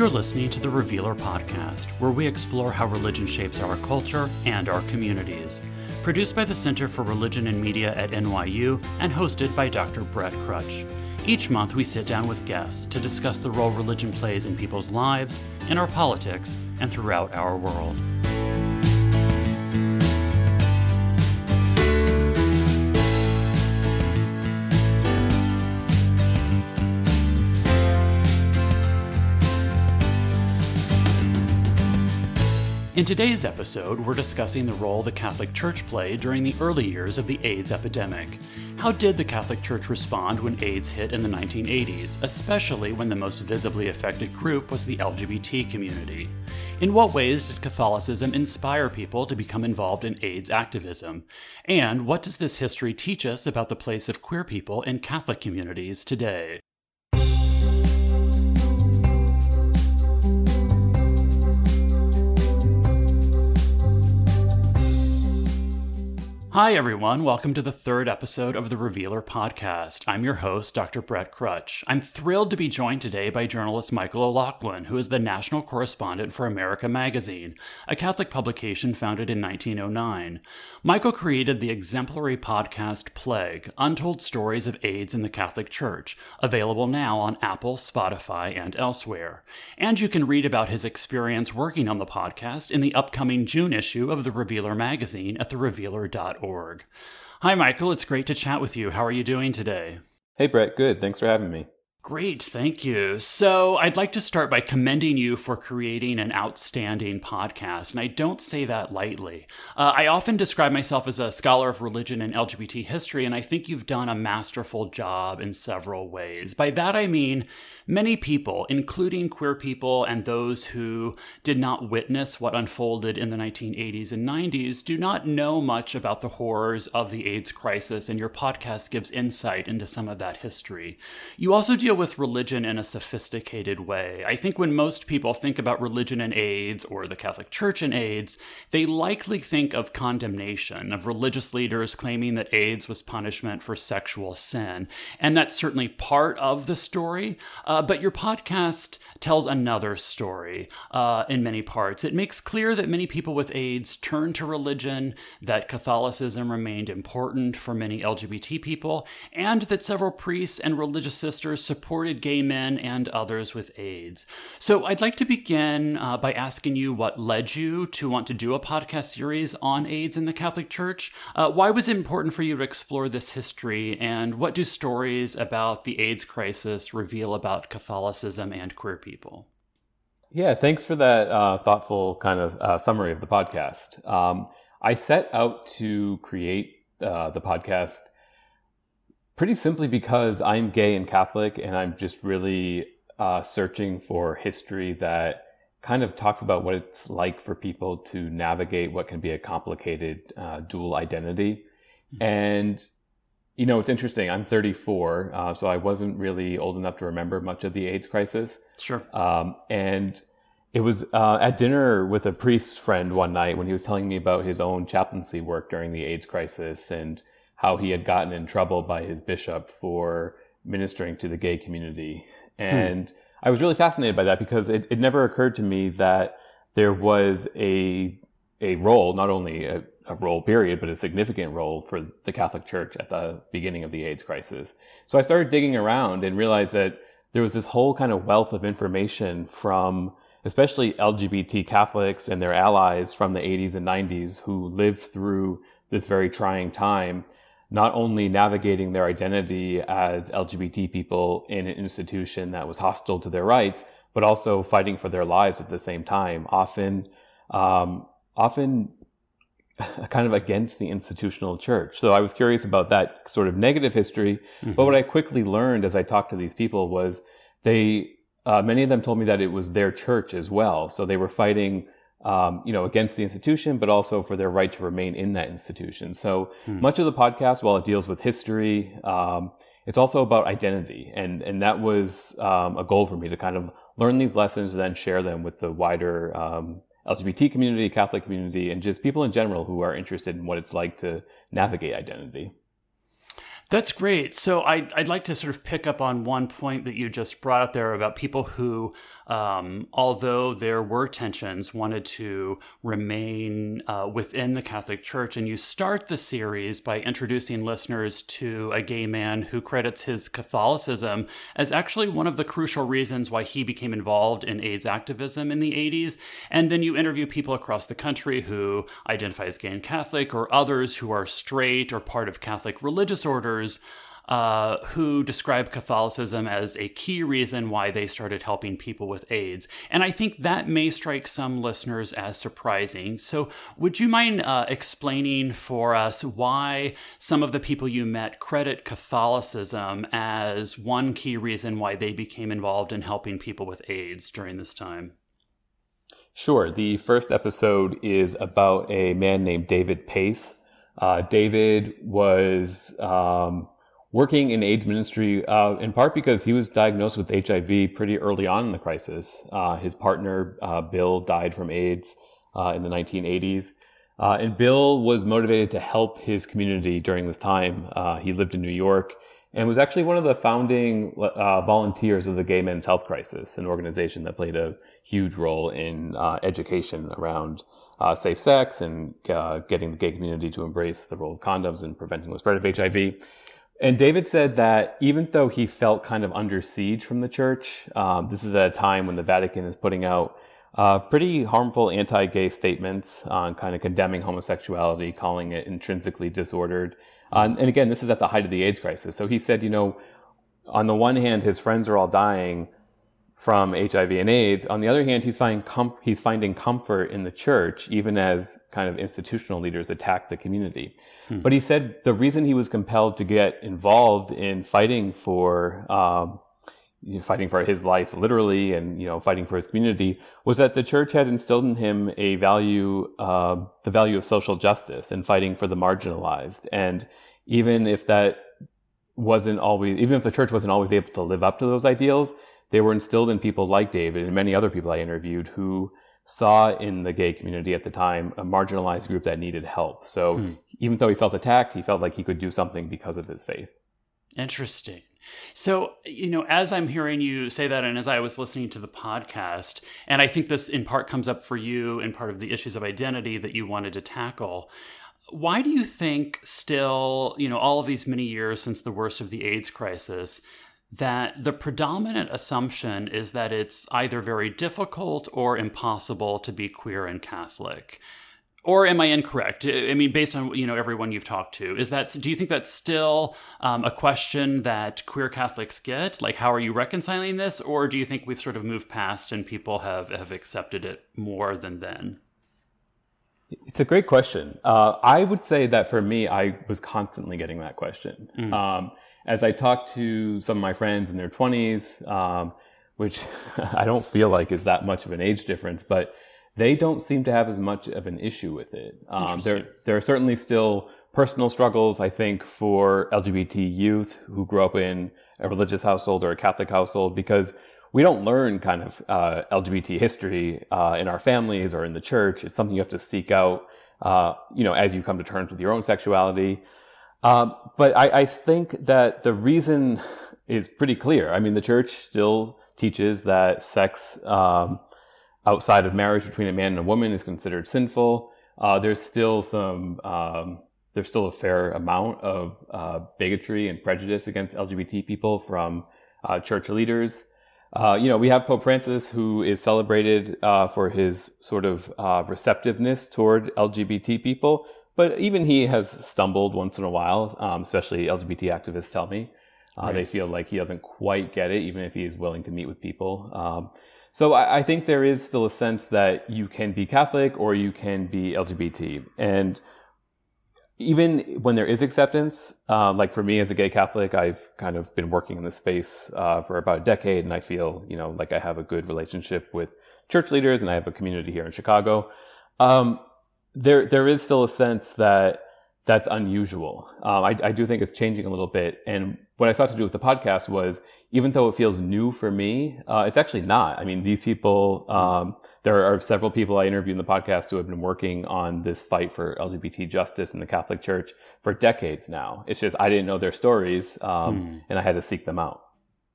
You're listening to the Revealer Podcast, where we explore how religion shapes our culture and our communities. Produced by the Center for Religion and Media at NYU and hosted by Dr. Brett Krutzsch. Each month, we sit down with guests to discuss the role religion plays in people's lives, in our politics, and throughout our world. In today's episode, we're discussing the role the Catholic Church played during the early years of the AIDS epidemic. How did the Catholic Church respond when AIDS hit in the 1980s, especially when the most visibly affected group was the LGBT community? In what ways did Catholicism inspire people to become involved in AIDS activism? And what does this history teach us about the place of queer people in Catholic communities today? Hi, everyone. Welcome to the third episode of the Revealer podcast. I'm your host, Dr. Brett Krutzsch. I'm thrilled to be joined today by journalist Michael O'Loughlin, who is the national correspondent for America Magazine, a Catholic publication founded in 1909. Michael created the exemplary podcast Plague Untold Stories of AIDS in the Catholic Church, available now on Apple, Spotify, and elsewhere. And you can read about his experience working on the podcast in the upcoming June issue of the Revealer magazine at therevealer.org. Hi, Michael. It's great to chat with you. How are you doing today? Hey, Brett. Good. Thanks for having me. Great, thank you. So, I'd like to start by commending you for creating an outstanding podcast, and I don't say that lightly. Uh, I often describe myself as a scholar of religion and LGBT history, and I think you've done a masterful job in several ways. By that, I mean many people, including queer people and those who did not witness what unfolded in the 1980s and 90s, do not know much about the horrors of the AIDS crisis, and your podcast gives insight into some of that history. You also deal with religion in a sophisticated way. I think when most people think about religion and AIDS or the Catholic Church and AIDS, they likely think of condemnation, of religious leaders claiming that AIDS was punishment for sexual sin. And that's certainly part of the story. Uh, but your podcast tells another story uh, in many parts. It makes clear that many people with AIDS turned to religion, that Catholicism remained important for many LGBT people, and that several priests and religious sisters supported gay men and others with AIDS. So I'd like to begin uh, by asking you what led you to want to do a podcast series on AIDS in the Catholic Church. Uh, why was it important for you to explore this history, and what do stories about the AIDS crisis reveal about Catholicism and queer people? Yeah, thanks for that uh, thoughtful kind of uh, summary of the podcast. Um, I set out to create uh, the podcast Pretty simply because I'm gay and Catholic, and I'm just really uh, searching for history that kind of talks about what it's like for people to navigate what can be a complicated uh, dual identity. Mm-hmm. And, you know, it's interesting. I'm 34, uh, so I wasn't really old enough to remember much of the AIDS crisis. Sure. Um, and it was uh, at dinner with a priest friend one night when he was telling me about his own chaplaincy work during the AIDS crisis and how he had gotten in trouble by his bishop for ministering to the gay community. Hmm. And hmm. I was really fascinated by that because it, it never occurred to me that there was a a role, not only a, a, role period, but a significant role for the Catholic Church at the beginning of the AIDS crisis. So I started digging around and realized that there was this whole kind of wealth of information from especially LGBT Catholics and their allies from the 80s and 90s who lived through this very trying time not only navigating their identity as LGBT people in an institution that was hostile to their rights, but also fighting for their lives at the same time, often, um, often kind of against the institutional church. So I was curious about that sort of negative history. Mm-hmm. But what I quickly learned as I talked to these people was they, uh, many of them told me that it was their church as well. So they were fighting um, you know, against the institution, but also for their right to remain in that institution. So hmm. much of the podcast, while it deals with history, um, it's also about identity, and and that was um, a goal for me to kind of learn these lessons and then share them with the wider um, LGBT community, Catholic community, and just people in general who are interested in what it's like to navigate identity. That's great. So I'd, I'd like to sort of pick up on one point that you just brought up there about people who, um, although there were tensions, wanted to remain uh, within the Catholic Church. And you start the series by introducing listeners to a gay man who credits his Catholicism as actually one of the crucial reasons why he became involved in AIDS activism in the 80s. And then you interview people across the country who identify as gay and Catholic or others who are straight or part of Catholic religious orders uh, who describe Catholicism as a key reason why they started helping people with AIDS. And I think that may strike some listeners as surprising. So, would you mind uh, explaining for us why some of the people you met credit Catholicism as one key reason why they became involved in helping people with AIDS during this time? Sure. The first episode is about a man named David Pace uh, David was um, working in AIDS ministry uh, in part because he was diagnosed with HIV pretty early on in the crisis. Uh, his partner, uh, Bill, died from AIDS uh, in the 1980s. Uh, and Bill was motivated to help his community during this time. he lived in New York and was actually one of the founding volunteers of the Gay Men's Health Crisis, an organization that played a huge role in education around uh, safe sex and uh, getting the gay community to embrace the role of condoms and preventing the spread of HIV. And David said that even though he felt kind of under siege from the church, um, this is at a time when the Vatican is putting out uh, pretty harmful anti gay statements on kind of condemning homosexuality, calling it intrinsically disordered. Uh, and again, this is at the height of the AIDS crisis. So he said, you know, on the one hand, his friends are all dying from HIV and AIDS. On the other hand, he's finding, com- he's finding comfort in the church, even as kind of institutional leaders attack the community. Hmm. But he said the reason he was compelled to get involved in fighting for, um, fighting for his life, literally, and you know, fighting for his community, was that the church had instilled in him a value, uh, the value of social justice and fighting for the marginalized. And even if that wasn't always, even if the church wasn't always able to live up to those ideals, they were instilled in people like David and many other people I interviewed who saw in the gay community at the time a marginalized group that needed help. So hmm. even though he felt attacked, he felt like he could do something because of his faith. Interesting. So, you know, as I'm hearing you say that, and as I was listening to the podcast, and I think this in part comes up for you in part of the issues of identity that you wanted to tackle. Why do you think, still, you know, all of these many years since the worst of the AIDS crisis, that the predominant assumption is that it's either very difficult or impossible to be queer and Catholic. Or am I incorrect? I mean, based on you know everyone you've talked to, is that do you think that's still um, a question that queer Catholics get? Like, how are you reconciling this, or do you think we've sort of moved past and people have have accepted it more than then? It's a great question. Uh, I would say that for me, I was constantly getting that question. Mm. Um, as I talk to some of my friends in their 20s, um, which I don't feel like is that much of an age difference, but they don't seem to have as much of an issue with it. Um, there, there are certainly still personal struggles, I think, for LGBT youth who grew up in a religious household or a Catholic household because we don't learn kind of uh, LGBT history uh, in our families or in the church. It's something you have to seek out, uh, you know, as you come to terms with your own sexuality. Um, but I, I, think that the reason is pretty clear. I mean, the church still teaches that sex um, outside of marriage between a man and a woman is considered sinful. Uh, there's still some, um, there's still a fair amount of uh, bigotry and prejudice against LGBT people from uh, church leaders. Uh, you know, we have Pope Francis, who is celebrated uh, for his sort of uh, receptiveness toward LGBT people, but even he has stumbled once in a while, um, especially LGBT activists tell me. Uh, right. They feel like he doesn't quite get it, even if he is willing to meet with people. Um, so I, I, think there is still a sense that you can be Catholic or you can be LGBT. And even when there is acceptance, uh, like for me as a gay Catholic, I've kind of been working in this space uh, for about a decade, and I feel, you know, like I have a good relationship with church leaders, and I have a community here in Chicago. Um, there there is still a sense that that's unusual. Um, I, I, do think it's changing a little bit. And what I sought to do with the podcast was even though it feels new for me, uh, it's actually not. I mean, these people, um, there are several people I interviewed in the podcast who have been working on this fight for LGBT justice in the Catholic Church for decades now. It's just I didn't know their stories, um, hmm. and I had to seek them out.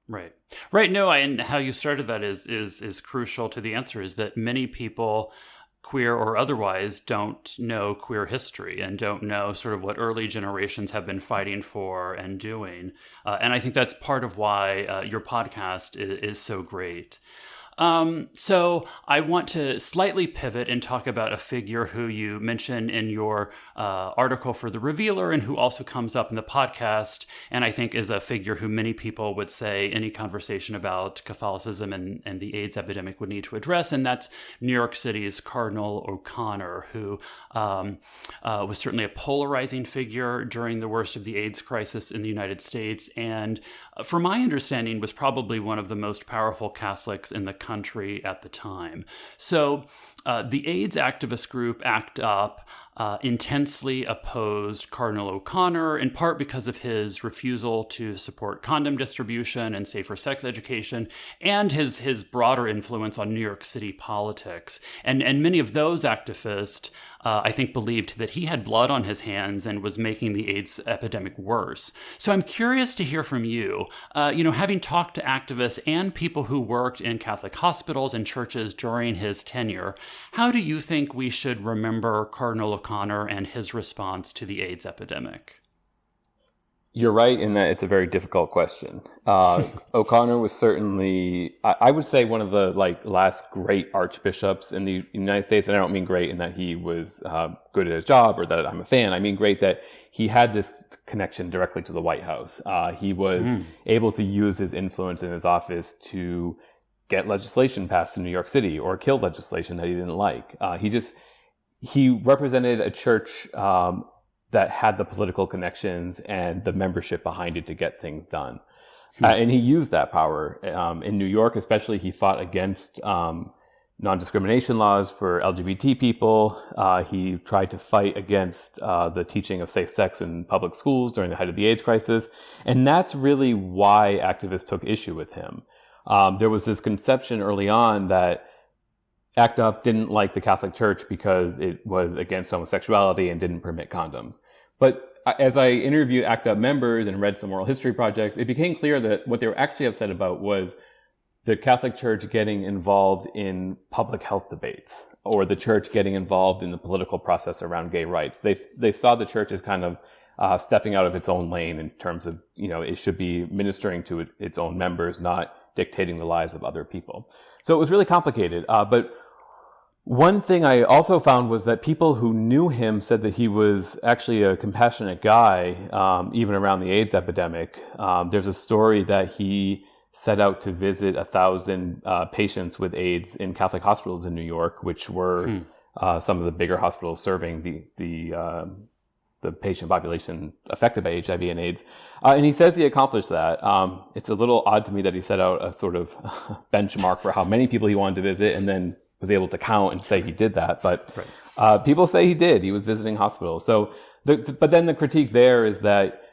Right, right. No, and how you started that is is is crucial to the answer. Is that many people queer or otherwise, don't know queer history and don't know sort of what early generations have been fighting for and doing. Uh, and I think that's part of why uh, your podcast is, is so great. Um, so I want to slightly pivot and talk about a figure who you mentioned in your uh, article for The Revealer and who also comes up in the podcast, and I think is a figure who many people would say any conversation about Catholicism and, and the AIDS epidemic would need to address, and that's New York City's Cardinal O'Connor, who um, uh, was certainly a polarizing figure during the worst of the AIDS crisis in the United States, and uh, from my understanding, was probably one of the most powerful Catholics in the country at the time. So uh, the AIDS activist group ACT UP uh, intensely opposed Cardinal O'Connor, in part because of his refusal to support condom distribution and safer sex education, and his his broader influence on New York City politics. And and many of those activists, uh, I think, believed that he had blood on his hands and was making the AIDS epidemic worse. So I'm curious to hear from you. Uh, you know, having talked to activists and people who worked in Catholic hospitals and churches during his tenure, how do you think we should remember Cardinal O'Connor and his response to the AIDS epidemic? You're right in that it's a very difficult question. Uh, O'Connor was certainly, I, I, would say, one of the like last great archbishops in the United States. And I don't mean great in that he was uh, good at his job or that I'm a fan. I mean great that he had this connection directly to the White House. Uh, he was mm. able to use his influence in his office to get legislation passed in New York City or kill legislation that he didn't like. Uh, he just he represented a church um, that had the political connections and the membership behind it to get things done. Hmm. Uh, and he used that power um, in New York, especially. He fought against um, non-discrimination laws for LGBT people. Uh, he tried to fight against uh, the teaching of safe sex in public schools during the height of the AIDS crisis, and that's really why activists took issue with him um, there was this conception early on that ACT UP didn't like the Catholic Church because it was against homosexuality and didn't permit condoms. But as I interviewed ACT UP members and read some oral history projects, it became clear that what they were actually upset about was the Catholic Church getting involved in public health debates or the church getting involved in the political process around gay rights. They, they saw the church as kind of uh, stepping out of its own lane in terms of, you know, it should be ministering to its own members, not dictating the lives of other people. So it was really complicated. Uh, but one thing I also found was that people who knew him said that he was actually a compassionate guy, um, even around the AIDS epidemic. Um, there's a story that he set out to visit a thousand uh, patients with AIDS in Catholic hospitals in New York, which were hmm. uh, some of the bigger hospitals serving the the um, the patient population affected by HIV and AIDS. Uh, and he says he accomplished that. Um, it's a little odd to me that he set out a sort of benchmark for how many people he wanted to visit and then was able to count and say he did that. But right. uh, people say he did. He was visiting hospitals. So, the, the, but then the critique there is that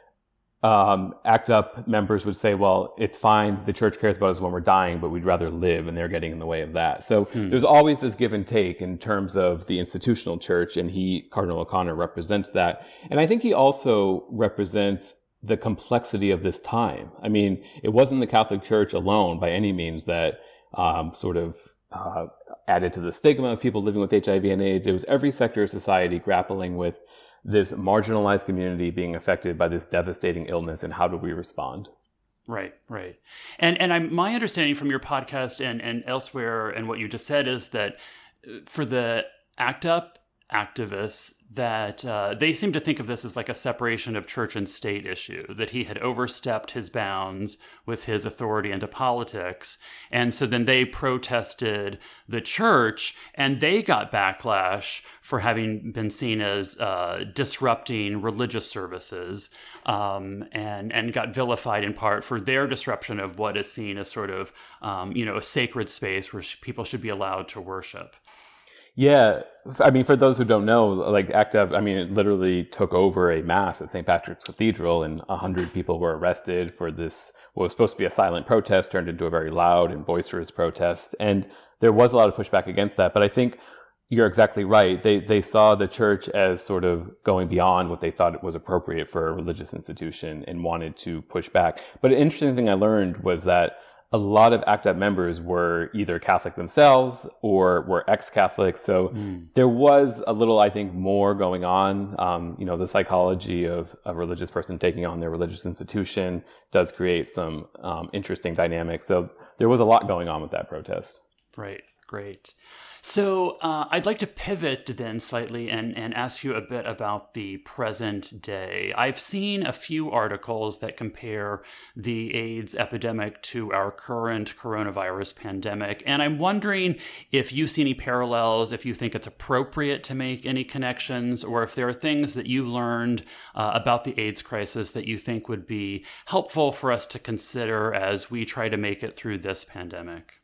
um, ACT UP members would say, well, it's fine. The church cares about us when we're dying, but we'd rather live, and they're getting in the way of that. So hmm. there's always this give and take in terms of the institutional church, and he, Cardinal O'Connor, represents that. And I think he also represents the complexity of this time. I mean, it wasn't the Catholic Church alone by any means that um, sort of uh, added to the stigma of people living with HIV and AIDS. It was every sector of society grappling with this marginalized community being affected by this devastating illness and how do we respond? Right right. And and I'm, my understanding from your podcast and and elsewhere and what you just said is that uh, for the ACT UP activists that uh, they seem to think of this as like a separation of church and state issue, that he had overstepped his bounds with his authority into politics. And so then they protested the church and they got backlash for having been seen as uh, disrupting religious services um, and, and got vilified in part for their disruption of what is seen as sort of, um, you know, a sacred space where people should be allowed to worship. Yeah, I mean, for those who don't know, like ACT UP, I mean, it literally took over a mass at St. Patrick's Cathedral, and hundred people were arrested for this. What was supposed to be a silent protest turned into a very loud and boisterous protest, and there was a lot of pushback against that. But I think you're exactly right. They they saw the church as sort of going beyond what they thought was appropriate for a religious institution and wanted to push back. But an interesting thing I learned was that a lot of ACT UP members were either Catholic themselves or were ex-Catholics. So mm. there was a little, I think, more going on. Um, you know, the psychology of a religious person taking on their religious institution does create some um, interesting dynamics. So there was a lot going on with that protest. Right. Great. So uh, I'd like to pivot then slightly and, and ask you a bit about the present day. I've seen a few articles that compare the AIDS epidemic to our current coronavirus pandemic, and I'm wondering if you see any parallels, if you think it's appropriate to make any connections, or if there are things that you learned uh, about the AIDS crisis that you think would be helpful for us to consider as we try to make it through this pandemic.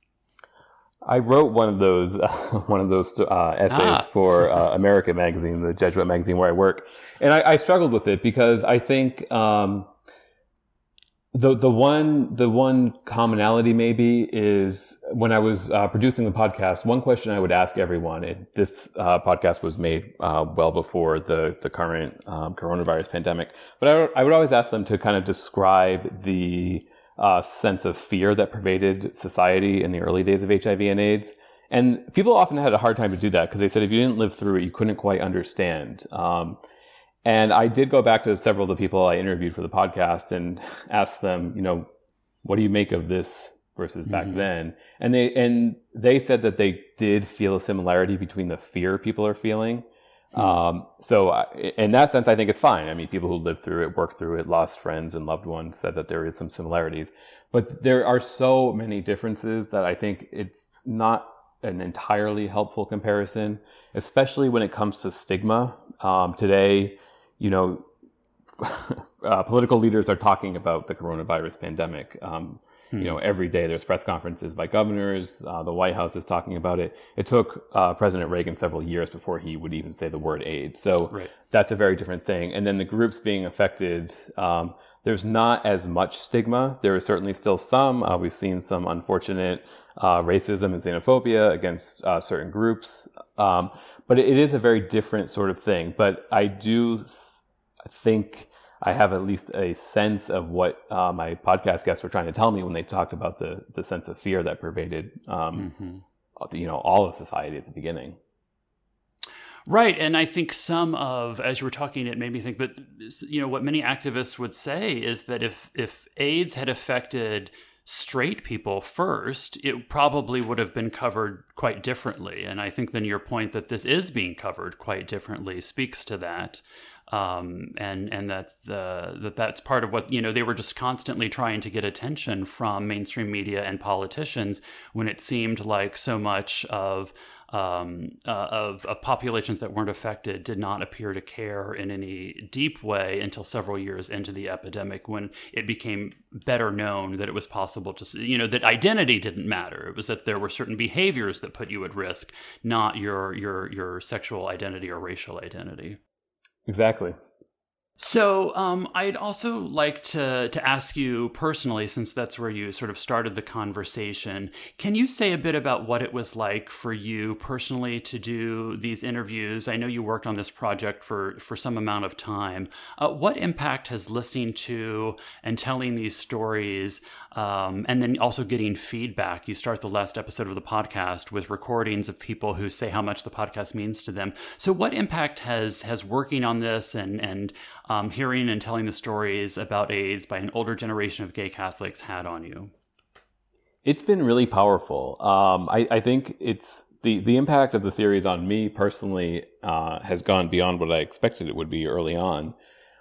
I wrote one of those uh, one of those uh, essays ah. for uh, America Magazine, the Jesuit magazine where I work, and I, I struggled with it because I think um, the the one the one commonality maybe is when I was uh, producing the podcast. One question I would ask everyone. It, this uh, podcast was made uh, well before the the current um, coronavirus pandemic, but I, I would always ask them to kind of describe the uh, sense of fear that pervaded society in the early days of HIV and AIDS. And people often had a hard time to do that because they said if you didn't live through it, you couldn't quite understand. Um, and I did go back to several of the people I interviewed for the podcast and ask them, you know, what do you make of this versus back mm-hmm. then? And they and they said that they did feel a similarity between the fear people are feeling. Um, so in that sense, I think it's fine. I mean, people who lived through it, worked through it, lost friends and loved ones said that there is some similarities, but there are so many differences that I think it's not an entirely helpful comparison, especially when it comes to stigma. Um, today, you know, uh, political leaders are talking about the coronavirus pandemic. Um, Hmm. You know, every day there's press conferences by governors. Uh, the White House is talking about it. It took uh, President Reagan several years before he would even say the word AIDS. So right. that's a very different thing. And then the groups being affected, um, there's not as much stigma. There is certainly still some. Uh, we've seen some unfortunate uh, racism and xenophobia against uh, certain groups. Um, but it is a very different sort of thing. But I do think I have at least a sense of what uh, my podcast guests were trying to tell me when they talked about the the sense of fear that pervaded, um, mm-hmm. you know, all of society at the beginning. Right, and I think some of, as you were talking, it made me think that you know what many activists would say is that if if AIDS had affected straight people first, it probably would have been covered quite differently. And I think then your point that this is being covered quite differently speaks to that um, and and that the, that that's part of what you know they were just constantly trying to get attention from mainstream media and politicians when it seemed like so much of um, uh, of, of, populations that weren't affected did not appear to care in any deep way until several years into the epidemic when it became better known that it was possible to, you know, that identity didn't matter. It was that there were certain behaviors that put you at risk, not your, your, your sexual identity or racial identity. Exactly. So, um, I'd also like to to ask you personally, since that's where you sort of started the conversation. Can you say a bit about what it was like for you personally to do these interviews? I know you worked on this project for for some amount of time. Uh, what impact has listening to and telling these stories, um, and then also getting feedback? You start the last episode of the podcast with recordings of people who say how much the podcast means to them. So, what impact has has working on this and and um, hearing and telling the stories about AIDS by an older generation of gay Catholics had on you? It's been really powerful. Um, I, I, think it's the the impact of the series on me personally uh, has gone beyond what I expected it would be early on.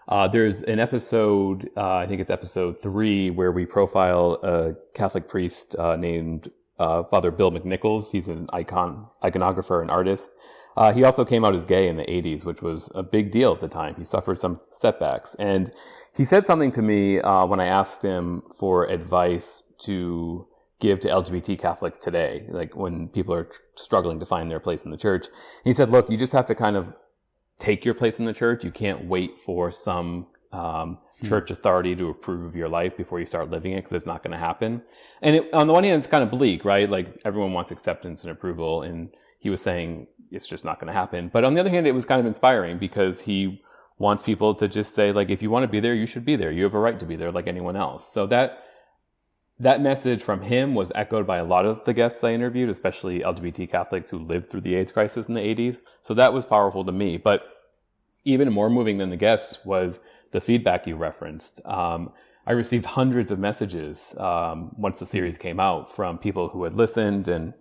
Uh, there's an episode, uh, I think it's episode three, where we profile a Catholic priest uh, named uh, Father Bill McNichols. He's an icon, iconographer and artist. Uh, he also came out as gay in the 80s, which was a big deal at the time. He suffered some setbacks. And he said something to me uh, when I asked him for advice to give to LGBT Catholics today, like when people are struggling to find their place in the church. He said, look, you just have to kind of take your place in the church. You can't wait for some um, hmm. church authority to approve of your life before you start living it because it's not going to happen. And it, on the one hand, it's kind of bleak, right? Like everyone wants acceptance and approval. And he was saying it's just not going to happen. But on the other hand, it was kind of inspiring because he wants people to just say, like, if you want to be there, you should be there. You have a right to be there like anyone else. So that that message from him was echoed by a lot of the guests I interviewed, especially LGBT Catholics who lived through the AIDS crisis in the 80s. So that was powerful to me. But even more moving than the guests was the feedback you referenced. Um, I received hundreds of messages um, once the series came out from people who had listened and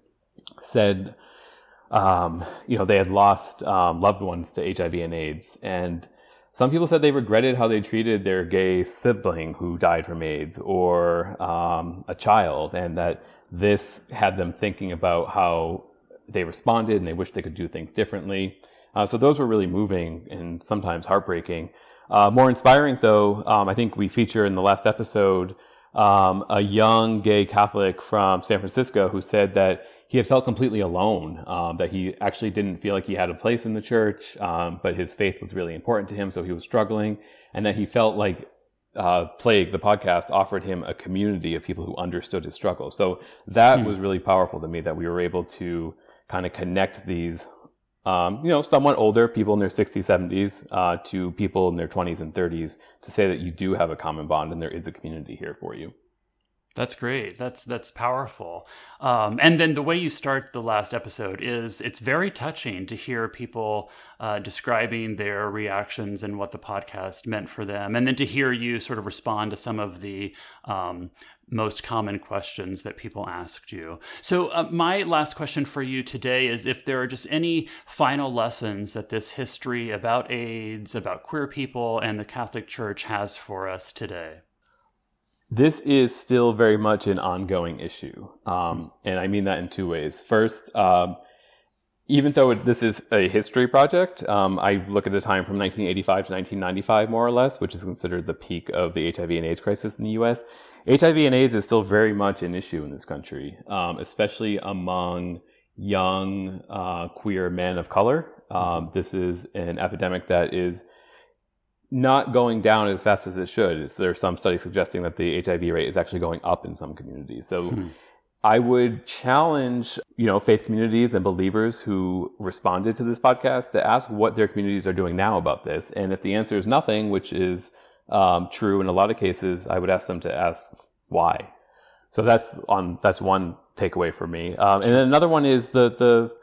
said, um, you know, they had lost um, loved ones to HIV and AIDS. And some people said they regretted how they treated their gay sibling who died from AIDS or um, a child, and that this had them thinking about how they responded and they wished they could do things differently. Uh, so those were really moving and sometimes heartbreaking. Uh, more inspiring, though, um, I think we feature in the last episode um, a young gay Catholic from San Francisco who said that he had felt completely alone, um, that he actually didn't feel like he had a place in the church, um, but his faith was really important to him, so he was struggling, and that he felt like uh, Plague, the podcast, offered him a community of people who understood his struggle. So that hmm. was really powerful to me that we were able to kind of connect these, um, you know, somewhat older people in their 60s, 70s uh, to people in their 20s and 30s to say that you do have a common bond and there is a community here for you. That's great. That's that's powerful. Um, and then the way you start the last episode is it's very touching to hear people uh, describing their reactions and what the podcast meant for them, and then to hear you sort of respond to some of the um, most common questions that people asked you. So, uh, my last question for you today is if there are just any final lessons that this history about AIDS, about queer people, and the Catholic Church has for us today this is still very much an ongoing issue. Um, and I mean that in two ways. First, um, even though this is a history project, um, I look at the time from 1985 to 1995, more or less, which is considered the peak of the HIV and AIDS crisis in the US. HIV and AIDS is still very much an issue in this country, um, especially among young uh, queer men of color. Um, this is an epidemic that is not going down as fast as it should. Is There are some studies suggesting that the HIV rate is actually going up in some communities. So hmm. I would challenge, you know, faith communities and believers who responded to this podcast to ask what their communities are doing now about this. And if the answer is nothing, which is um, true in a lot of cases, I would ask them to ask why. So that's on that's one takeaway for me. Um, and then another one is the the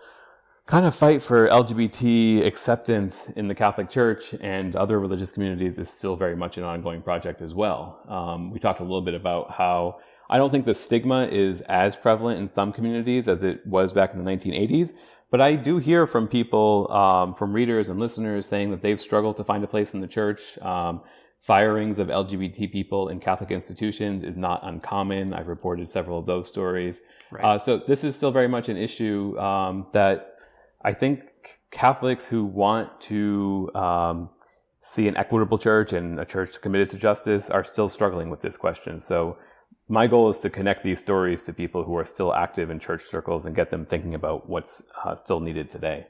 kind of fight for LGBT acceptance in the Catholic Church and other religious communities is still very much an ongoing project as well. Um, we talked a little bit about how I don't think the stigma is as prevalent in some communities as it was back in the 1980s, but I do hear from people, um, from readers and listeners saying that they've struggled to find a place in the church. Um, firings of LGBT people in Catholic institutions is not uncommon. I've reported several of those stories. Right. Uh, so this is still very much an issue um, that I think Catholics who want to um, see an equitable church and a church committed to justice are still struggling with this question. So my goal is to connect these stories to people who are still active in church circles and get them thinking about what's uh, still needed today.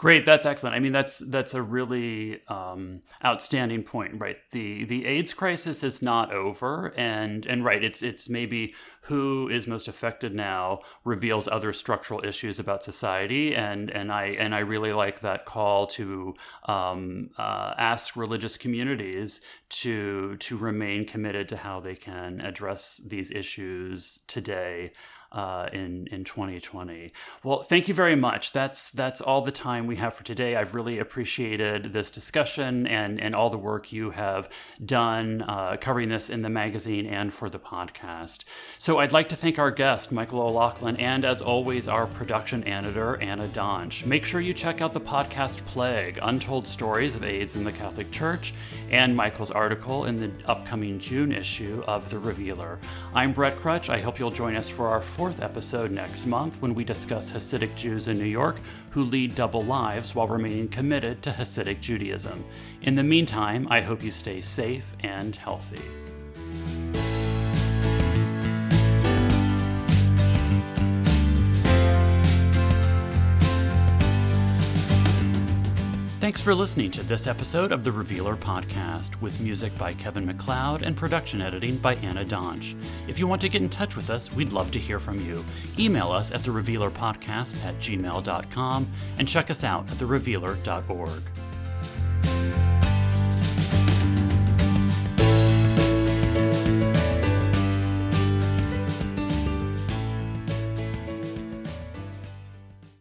Great, that's excellent. I mean, that's that's a really um, outstanding point, right? The the AIDS crisis is not over, and and right, it's it's maybe who is most affected now reveals other structural issues about society, and and I and I really like that call to um, uh, ask religious communities to to remain committed to how they can address these issues today uh, in in 2020. Well, thank you very much. That's that's all the time we have for today. I've really appreciated this discussion and and all the work you have done uh, covering this in the magazine and for the podcast. So I'd like to thank our guest Michael O'Loughlin and as always our production editor Anna Donch. Make sure you check out the podcast Plague: Untold Stories of AIDS in the Catholic Church and Michael's article in the upcoming June issue of The Revealer. I'm Brett Krutzsch. I hope you'll join us for our fourth episode next month when we discuss Hasidic Jews in New York who lead double lives while remaining committed to Hasidic Judaism. In the meantime, I hope you stay safe and healthy. Thanks for listening to this episode of the Revealer Podcast with music by Kevin MacLeod and production editing by Anna Donch. If you want to get in touch with us, we'd love to hear from you. Email us at the Revealer Podcast at gmail.com and check us out at therevealer.org.